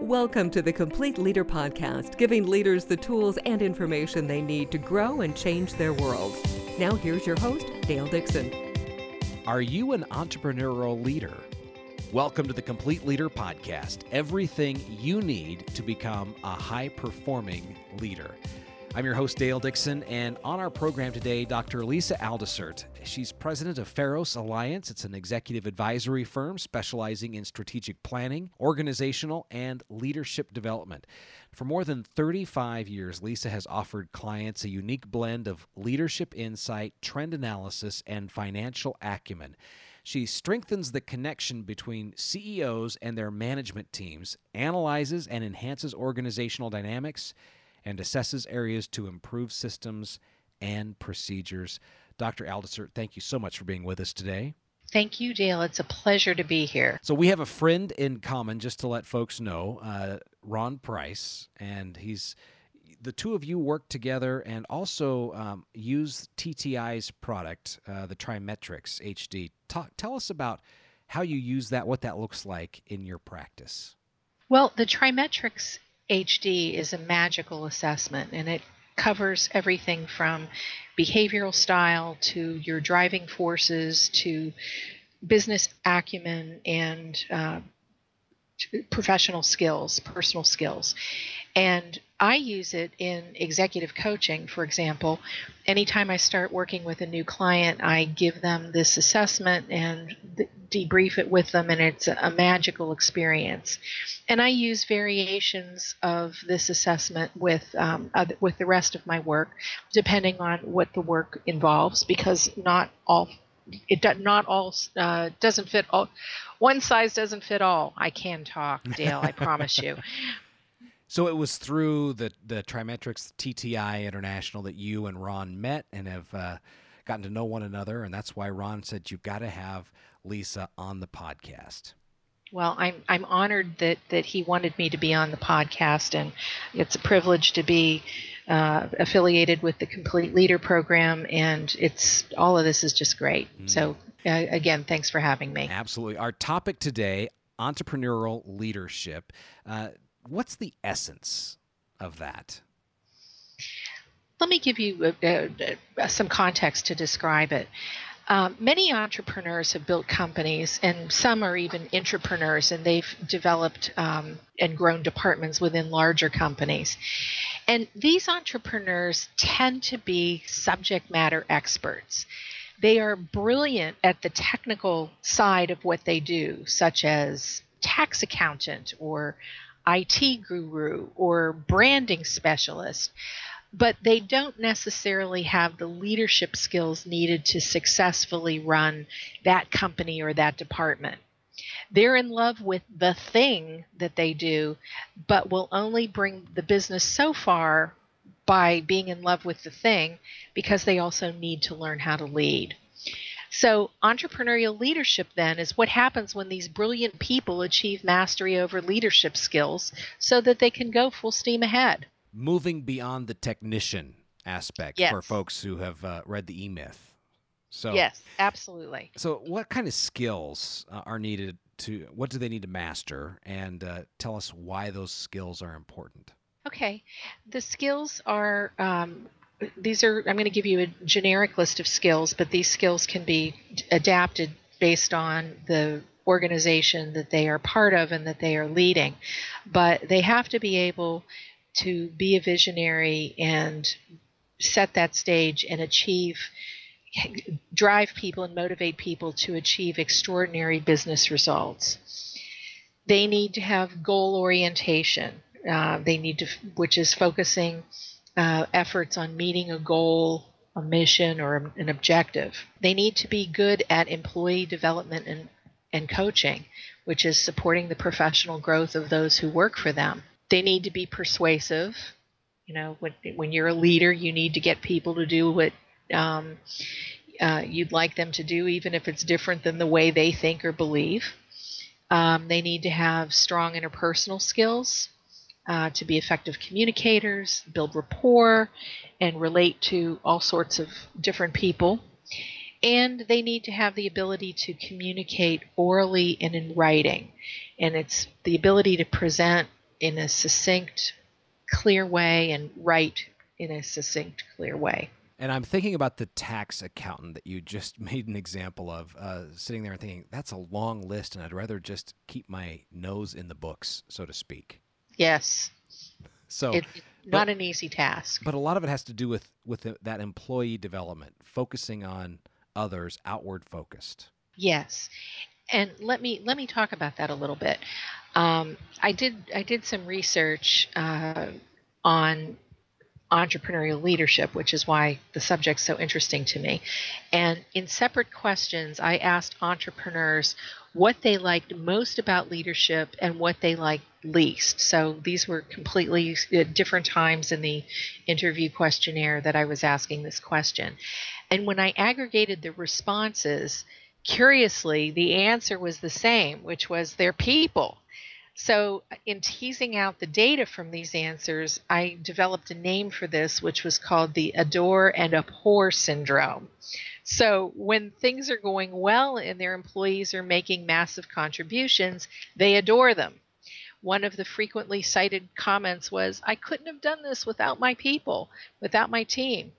Welcome to the Complete Leader Podcast, giving leaders the tools and information they need to grow and change their worlds. Now, here's your host, Dale Dixon. Are you an entrepreneurial leader? Welcome to the Complete Leader Podcast everything you need to become a high performing leader. I'm your host, Dale Dixon, and on our program today, Dr. Lisa Aldisert. She's president of Pharos Alliance. It's an executive advisory firm specializing in strategic planning, organizational, and leadership development. For more than 35 years, Lisa has offered clients a unique blend of leadership insight, trend analysis, and financial acumen. She strengthens the connection between CEOs and their management teams, analyzes and enhances organizational dynamics, and assesses areas to improve systems and procedures. Dr. Aldisert, thank you so much for being with us today. Thank you, Dale. It's a pleasure to be here. So, we have a friend in common, just to let folks know, uh, Ron Price, and he's the two of you work together and also um, use TTI's product, uh, the TriMetrix HD. Talk, tell us about how you use that, what that looks like in your practice. Well, the TriMetrix HD is a magical assessment and it covers everything from behavioral style to your driving forces to business acumen and uh, professional skills, personal skills. And I use it in executive coaching, for example. Anytime I start working with a new client, I give them this assessment and debrief it with them, and it's a magical experience. And I use variations of this assessment with um, with the rest of my work, depending on what the work involves, because not all it does not all uh, doesn't fit all one size doesn't fit all i can talk dale i promise you so it was through the the TriMetrix TTI International that you and Ron met and have uh, gotten to know one another, and that's why Ron said you've got to have Lisa on the podcast. Well, I'm I'm honored that that he wanted me to be on the podcast, and it's a privilege to be uh, affiliated with the Complete Leader program, and it's all of this is just great. Mm. So uh, again, thanks for having me. Absolutely. Our topic today: entrepreneurial leadership. Uh, what's the essence of that? Let me give you some context to describe it. Um, many entrepreneurs have built companies, and some are even entrepreneurs, and they've developed um, and grown departments within larger companies. And these entrepreneurs tend to be subject matter experts. They are brilliant at the technical side of what they do, such as tax accountant or IT guru or branding specialist, but they don't necessarily have the leadership skills needed to successfully run that company or that department. They're in love with the thing that they do, but will only bring the business so far by being in love with the thing because they also need to learn how to lead. So, entrepreneurial leadership then is what happens when these brilliant people achieve mastery over leadership skills so that they can go full steam ahead. Moving beyond the technician aspect yes. for folks who have uh, read the E Myth. So yes, absolutely. So, what kind of skills uh, are needed to? What do they need to master? And uh, tell us why those skills are important. Okay, the skills are um, these are I'm going to give you a generic list of skills, but these skills can be adapted based on the organization that they are part of and that they are leading. But they have to be able to be a visionary and set that stage and achieve drive people and motivate people to achieve extraordinary business results. They need to have goal orientation. Uh, they need to, which is focusing uh, efforts on meeting a goal, a mission, or an objective. They need to be good at employee development and, and coaching, which is supporting the professional growth of those who work for them. They need to be persuasive. You know, when, when you're a leader, you need to get people to do what um, uh, you'd like them to do, even if it's different than the way they think or believe. Um, they need to have strong interpersonal skills uh, to be effective communicators, build rapport, and relate to all sorts of different people. And they need to have the ability to communicate orally and in writing. And it's the ability to present in a succinct, clear way and write in a succinct, clear way. And I'm thinking about the tax accountant that you just made an example of, uh, sitting there and thinking, that's a long list, and I'd rather just keep my nose in the books, so to speak. Yes. So, it, not but, an easy task. But a lot of it has to do with with that employee development, focusing on others, outward focused. Yes, and let me let me talk about that a little bit. Um, I did I did some research uh, on entrepreneurial leadership, which is why the subject's so interesting to me. And in separate questions, I asked entrepreneurs what they liked most about leadership and what they liked least. So these were completely uh, different times in the interview questionnaire that I was asking this question. And when I aggregated the responses, curiously, the answer was the same, which was their people. So, in teasing out the data from these answers, I developed a name for this, which was called the adore and abhor syndrome. So, when things are going well and their employees are making massive contributions, they adore them. One of the frequently cited comments was, I couldn't have done this without my people, without my team.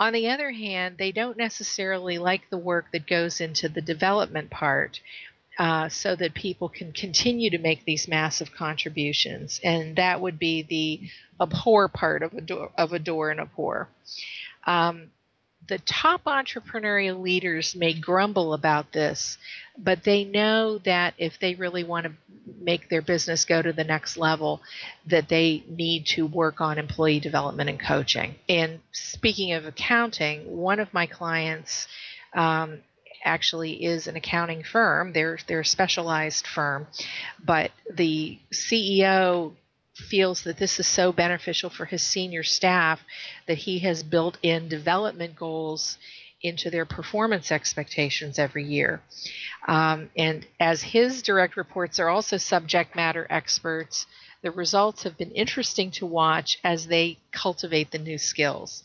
On the other hand, they don't necessarily like the work that goes into the development part uh, so that people can continue to make these massive contributions. And that would be the abhor part of adore, of adore and abhor. Um, the top entrepreneurial leaders may grumble about this, but they know that if they really want to make their business go to the next level, that they need to work on employee development and coaching. And speaking of accounting, one of my clients um, actually is an accounting firm. They're they're a specialized firm, but the CEO feels that this is so beneficial for his senior staff that he has built in development goals into their performance expectations every year. Um, and as his direct reports are also subject matter experts, the results have been interesting to watch as they cultivate the new skills.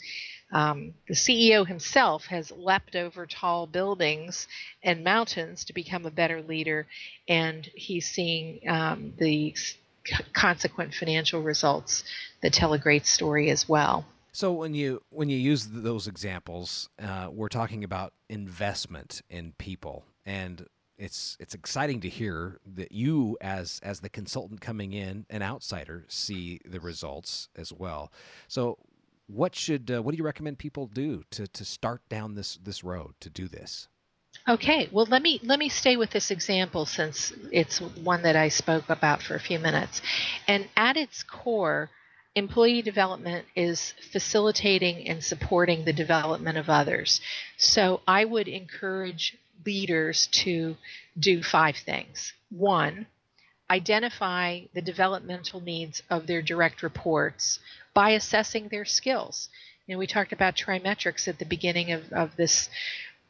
Um, the CEO himself has leapt over tall buildings and mountains to become a better leader, and he's seeing um, the consequent financial results that tell a great story as well. So when you when you use those examples, uh, we're talking about investment in people, and it's it's exciting to hear that you as as the consultant coming in, an outsider, see the results as well. So what should uh, what do you recommend people do to to start down this this road to do this? Okay, well let me let me stay with this example since it's one that I spoke about for a few minutes. And at its core, employee development is facilitating and supporting the development of others. So I would encourage leaders to do five things. One, identify the developmental needs of their direct reports by assessing their skills. You know, we talked about TriMetrix at the beginning of, of this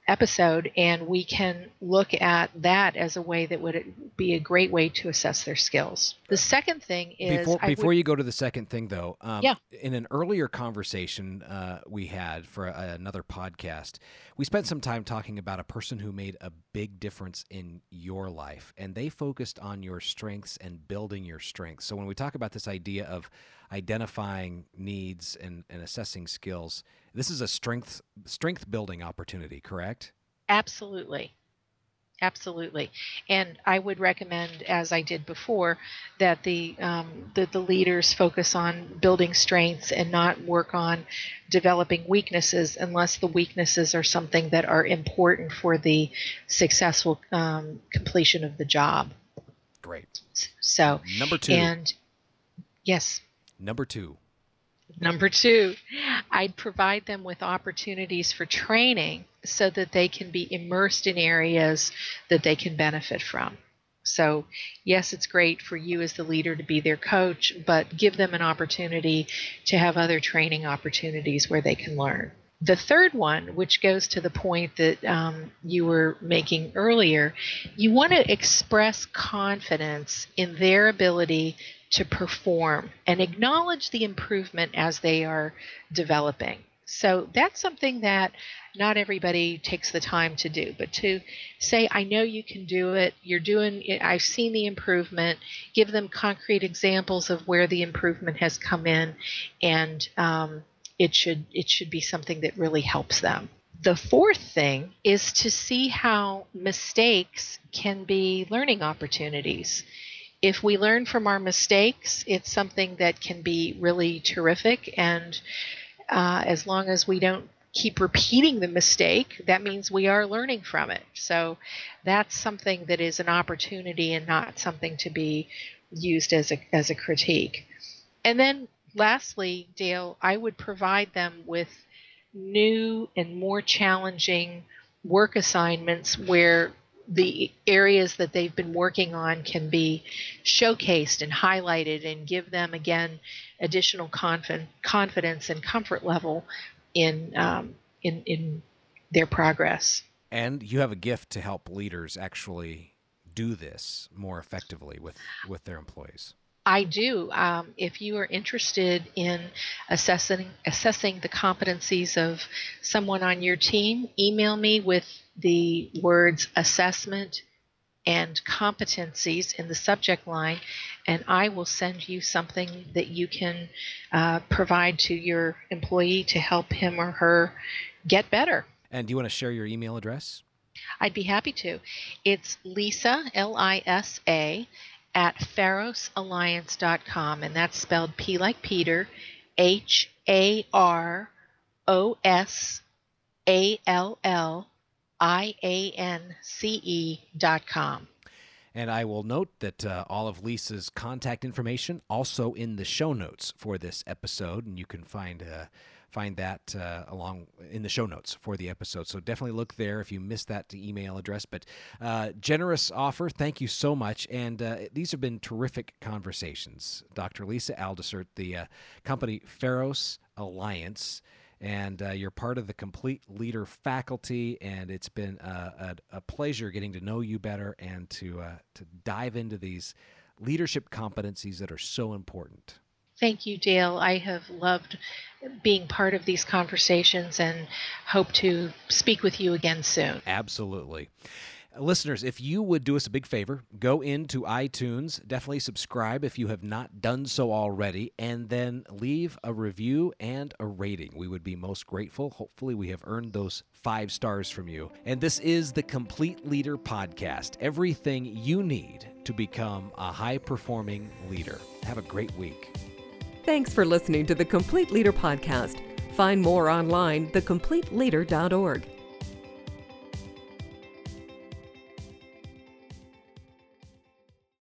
episode, and we can look at that as a way that would be a great way to assess their skills. The second thing is before, before would, you go to the second thing, though. Um, yeah. In an earlier conversation uh, we had for a, another podcast, we spent some time talking about a person who made a big difference in your life, and they focused on your strengths and building your strengths. So when we talk about this idea of identifying needs and, and assessing skills this is a strength strength building opportunity, correct? Absolutely. Absolutely, and I would recommend, as I did before, that the um, that the leaders focus on building strengths and not work on developing weaknesses, unless the weaknesses are something that are important for the successful um, completion of the job. Great. So number two, and yes, number two, Number two, I'd provide them with opportunities for training so that they can be immersed in areas that they can benefit from. So, yes, it's great for you as the leader to be their coach, but give them an opportunity to have other training opportunities where they can learn. The third one, which goes to the point that um, you were making earlier, you want to express confidence in their ability to perform and acknowledge the improvement as they are developing. So that's something that not everybody takes the time to do. But to say, I know you can do it, you're doing it, I've seen the improvement, give them concrete examples of where the improvement has come in, and um, it should it should be something that really helps them. The fourth thing is to see how mistakes can be learning opportunities. If we learn from our mistakes, it's something that can be really terrific. And uh, as long as we don't keep repeating the mistake, that means we are learning from it. So that's something that is an opportunity and not something to be used as a, as a critique. And then lastly, Dale, I would provide them with new and more challenging work assignments where the areas that they've been working on can be showcased and highlighted and give them again additional conf- confidence and comfort level in um, in in their progress. And you have a gift to help leaders actually do this more effectively with with their employees. I do. Um, if you are interested in assessing assessing the competencies of someone on your team, email me with the words assessment and competencies in the subject line, and I will send you something that you can uh, provide to your employee to help him or her get better. And do you want to share your email address? I'd be happy to. It's Lisa, L I S A, at pharosalliance.com, and that's spelled P like Peter, H A R O S A L L I A N C E dot com. And I will note that uh, all of Lisa's contact information also in the show notes for this episode, and you can find uh, find that uh, along in the show notes for the episode. So definitely look there if you missed that email address. But uh, generous offer, thank you so much. And uh, these have been terrific conversations. Dr. Lisa Aldisert, the uh, company Pharos Alliance and uh, you're part of the Complete Leader faculty. And it's been a, a, a pleasure getting to know you better and to uh, to dive into these leadership competencies that are so important. Thank you, Dale. I have loved being part of these conversations and hope to speak with you again soon. Absolutely. Listeners, if you would do us a big favor, go into iTunes, definitely subscribe if you have not done so already, and then leave a review and a rating. We would be most grateful. Hopefully, we have earned those five stars from you. And this is the Complete Leader Podcast everything you need to become a high performing leader. Have a great week. Thanks for listening to the Complete Leader Podcast. Find more online, thecompleteleader.org.